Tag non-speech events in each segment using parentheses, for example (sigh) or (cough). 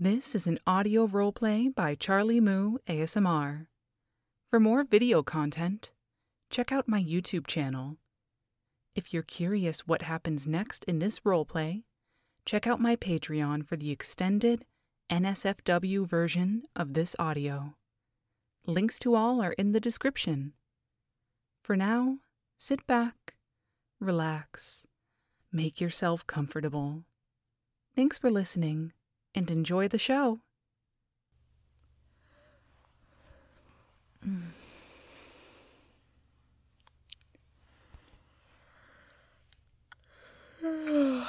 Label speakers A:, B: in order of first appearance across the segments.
A: This is an audio roleplay by Charley Moo ASMR. For more video content, check out my YouTube channel. If you're curious what happens next in this roleplay, check out my Patreon for the extended NSFW version of this audio. Links to all are in the description. For now, sit back, relax, make yourself comfortable. Thanks for listening and enjoy the show. (sighs)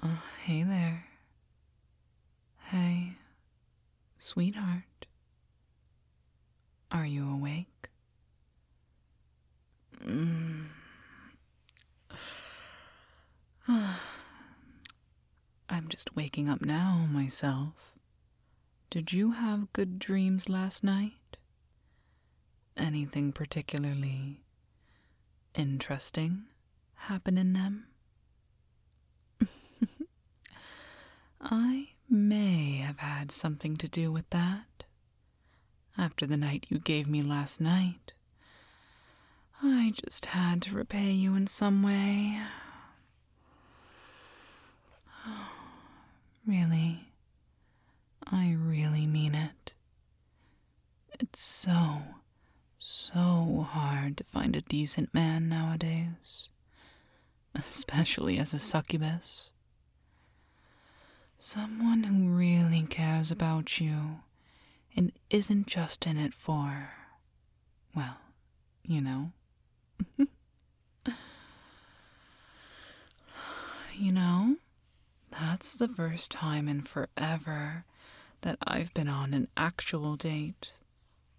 A: Uh, hey there. Hey, sweetheart. Are you awake? Mm. Just waking up now myself. Did you have good dreams last night? Anything particularly interesting happen in them? (laughs) I may have had something to do with that. After the night you gave me last night, I just had to repay you in some way. Really, I really mean it. It's so, so hard to find a decent man nowadays, especially as a succubus. Someone who really cares about you and isn't just in it for, well, you know. you know, that's the first time in forever that I've been on an actual date.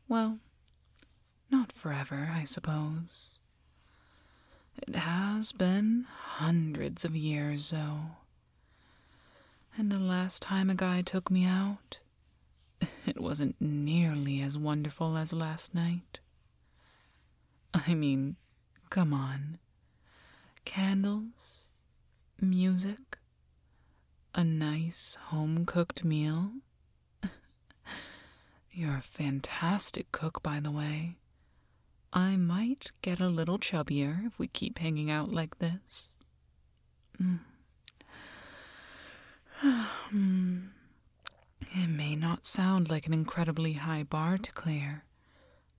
A: Well, not forever, I suppose. It has been hundreds of years, though. And the last time a guy took me out, (laughs) it wasn't nearly as wonderful as last night. I mean, come on. Candles, music, a nice home cooked meal. (laughs) You're a fantastic cook, by the way. I might get a little chubbier if we keep hanging out like this. Mm. (sighs) it may not sound like an incredibly high bar to clear,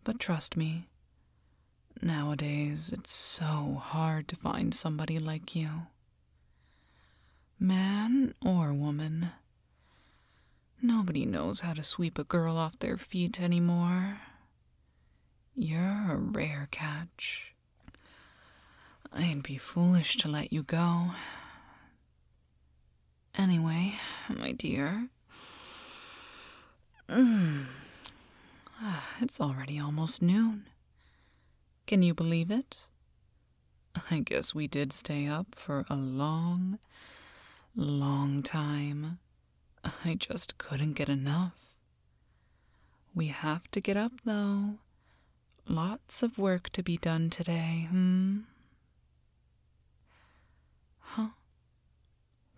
A: but trust me, nowadays it's so hard to find somebody like you. Man or woman. Nobody knows how to sweep a girl off their feet anymore. You're a rare catch. I'd be foolish to let you go. Anyway, my dear, mm, it's already almost noon. Can you believe it? I guess we did stay up for a long, long time. I just couldn't get enough. We have to get up, though. Lots of work to be done today, hmm? Huh?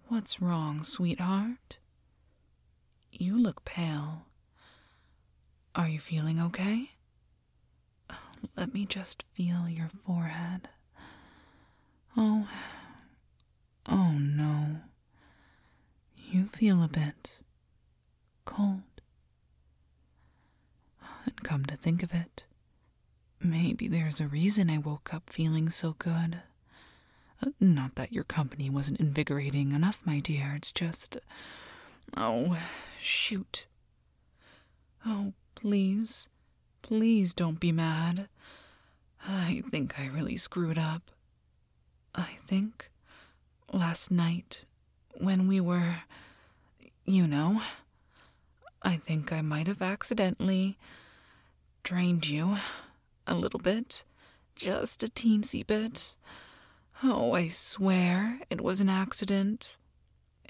A: What's wrong, sweetheart? You look pale. Are you feeling okay? Let me just feel your forehead. Oh, (sighs) oh no. You feel a bit cold. And come to think of it, maybe there's a reason I woke up feeling so good. Not that your company wasn't invigorating enough, my dear, it's just. Oh, shoot. Oh, please, please don't be mad. I think I really screwed up. I think last night when we were. You know, I think I might have accidentally drained you a little bit. Just a teensy bit. Oh, I swear it was an accident.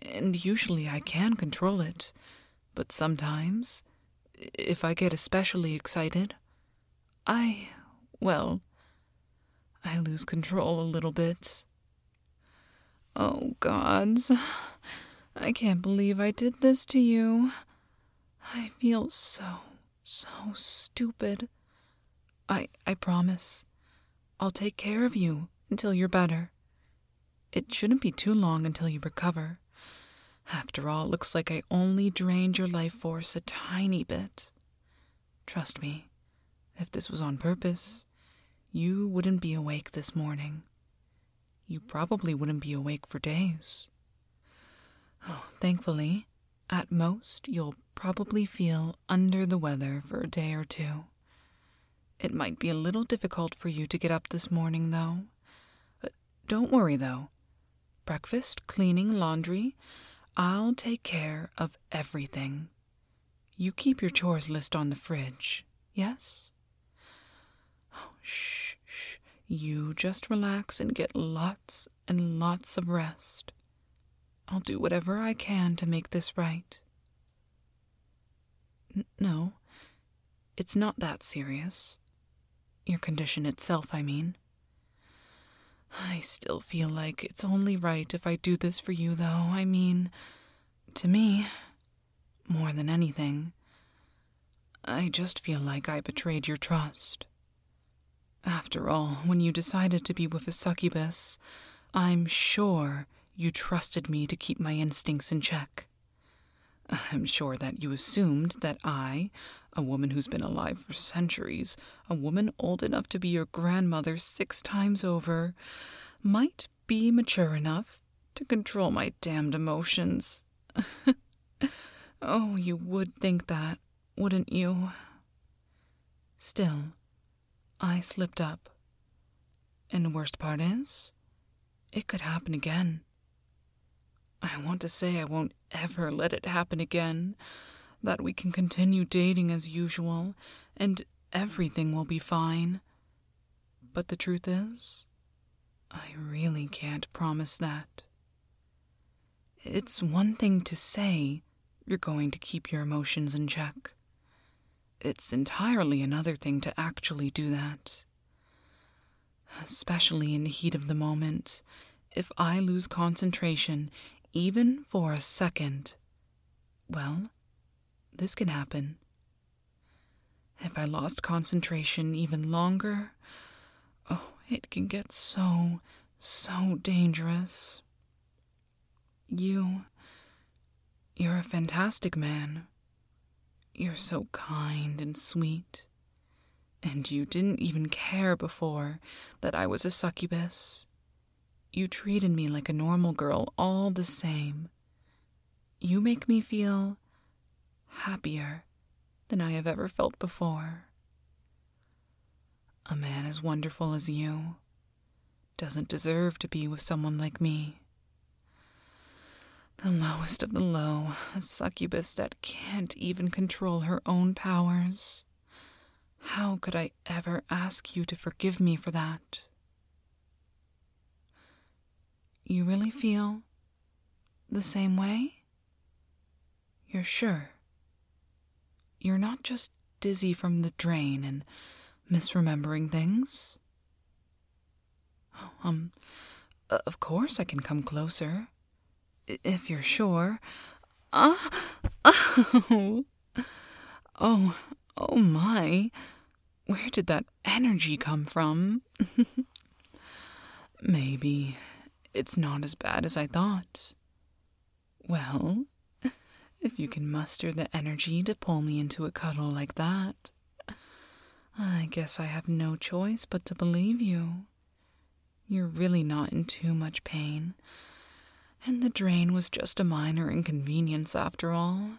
A: And usually I can control it. But sometimes, if I get especially excited, I. well, I lose control a little bit. Oh, gods. I can't believe I did this to you. I feel so, so stupid. I I promise. I'll take care of you until you're better. It shouldn't be too long until you recover. After all, it looks like I only drained your life force a tiny bit. Trust me, if this was on purpose, you wouldn't be awake this morning. You probably wouldn't be awake for days. Oh, (gasps) thankfully, at most, you'll probably feel under the weather for a day or two. It might be a little difficult for you to get up this morning, though. But uh, don't worry, though. Breakfast, cleaning, laundry, I'll take care of everything. You keep your chores list on the fridge, yes? Oh, (sighs) shh, shh. You just relax and get lots and lots of rest. I'll do whatever I can to make this right. N- no, it's not that serious. Your condition itself, I mean. I still feel like it's only right if I do this for you, though. I mean, to me, more than anything, I just feel like I betrayed your trust. After all, when you decided to be with a succubus, I'm sure you trusted me to keep my instincts in check. I'm sure that you assumed that I, a woman who's been alive for centuries, a woman old enough to be your grandmother six times over, might be mature enough to control my damned emotions. (laughs) oh, you would think that, wouldn't you? Still, I slipped up. And the worst part is, it could happen again. I want to say I won't ever let it happen again, that we can continue dating as usual, and everything will be fine. But the truth is, I really can't promise that. It's one thing to say you're going to keep your emotions in check. It's entirely another thing to actually do that. Especially in the heat of the moment, if I lose concentration even for a second, well, this can happen. If I lost concentration even longer, oh, it can get so, so dangerous. You. You're a fantastic man. You're so kind and sweet. And you didn't even care before that I was a succubus. You treated me like a normal girl all the same. You make me feel happier than I have ever felt before. A man as wonderful as you doesn't deserve to be with someone like me. The lowest of the low, a succubus that can't even control her own powers. How could I ever ask you to forgive me for that? You really feel the same way? You're sure? You're not just dizzy from the drain and misremembering things? Oh, um, of course I can come closer. If you're sure. Ah, oh, oh, oh my. Where did that energy come from? (laughs) Maybe it's not as bad as I thought. Well, (laughs) if you can muster the energy to pull me into a cuddle like that, I guess I have no choice but to believe you. You're really not in too much pain, and the drain was just a minor inconvenience after all.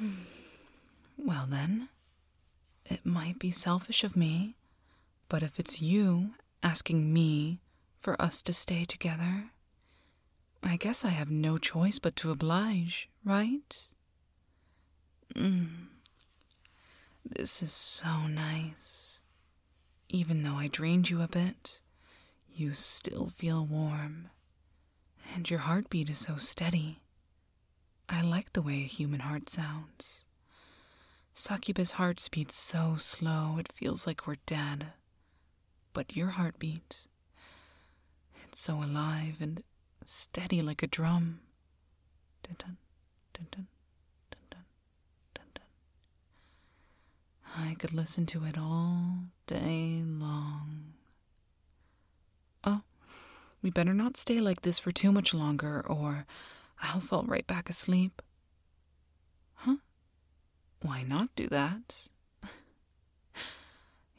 A: (sighs) Well, then, it might be selfish of me, but if it's you asking me for us to stay together, I guess I have no choice but to oblige, right? Mm. This is so nice. Even though I drained you a bit, you still feel warm. And your heartbeat is so steady. I like the way a human heart sounds. Succubus hearts beat so slow it feels like we're dead. But your heartbeat, it's so alive and steady like a drum. Dun dun, dun dun, dun dun, dun dun. I could listen to it all day long. Oh, we better not stay like this for too much longer, or I'll fall right back asleep. Huh? Why not do that?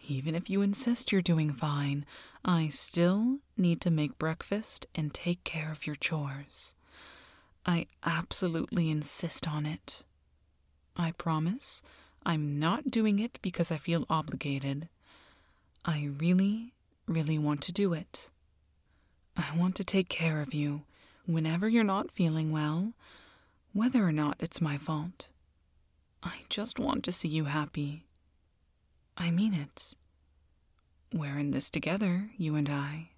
A: Even if you insist you're doing fine, I still need to make breakfast and take care of your chores. I absolutely insist on it. I promise I'm not doing it because I feel obligated. I really, really want to do it. I want to take care of you whenever you're not feeling well, whether or not it's my fault. I just want to see you happy. I mean it. We're in this together, you and I.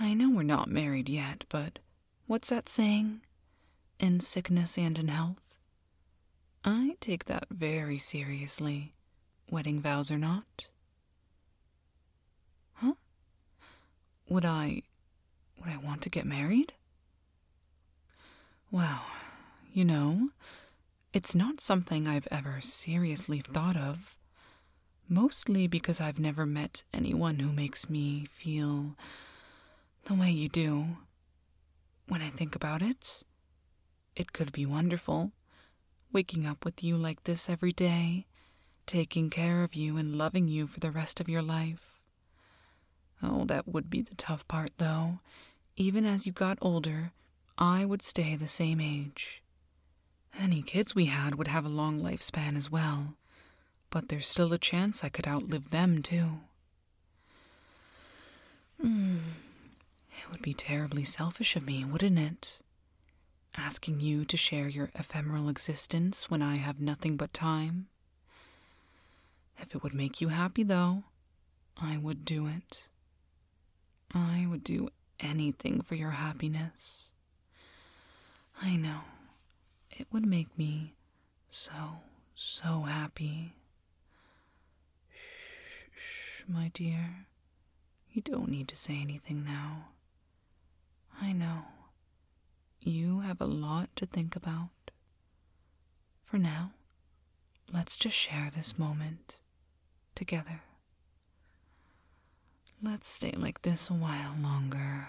A: I know we're not married yet, but what's that saying? In sickness and in health? I take that very seriously, wedding vows or not. Huh? Would I. would I want to get married? Well, you know, it's not something I've ever seriously thought of. Mostly because I've never met anyone who makes me feel the way you do. When I think about it, it could be wonderful, waking up with you like this every day, taking care of you and loving you for the rest of your life. Oh, that would be the tough part, though. Even as you got older, I would stay the same age. Any kids we had would have a long lifespan as well but there's still a chance I could outlive them, too. Mm. It would be terribly selfish of me, wouldn't it? Asking you to share your ephemeral existence when I have nothing but time. If it would make you happy, though, I would do it. I would do anything for your happiness. I know. It would make me so, so happy my dear. You don't need to say anything now. I know. You have a lot to think about. For now, let's just share this moment together. Let's stay like this a while longer.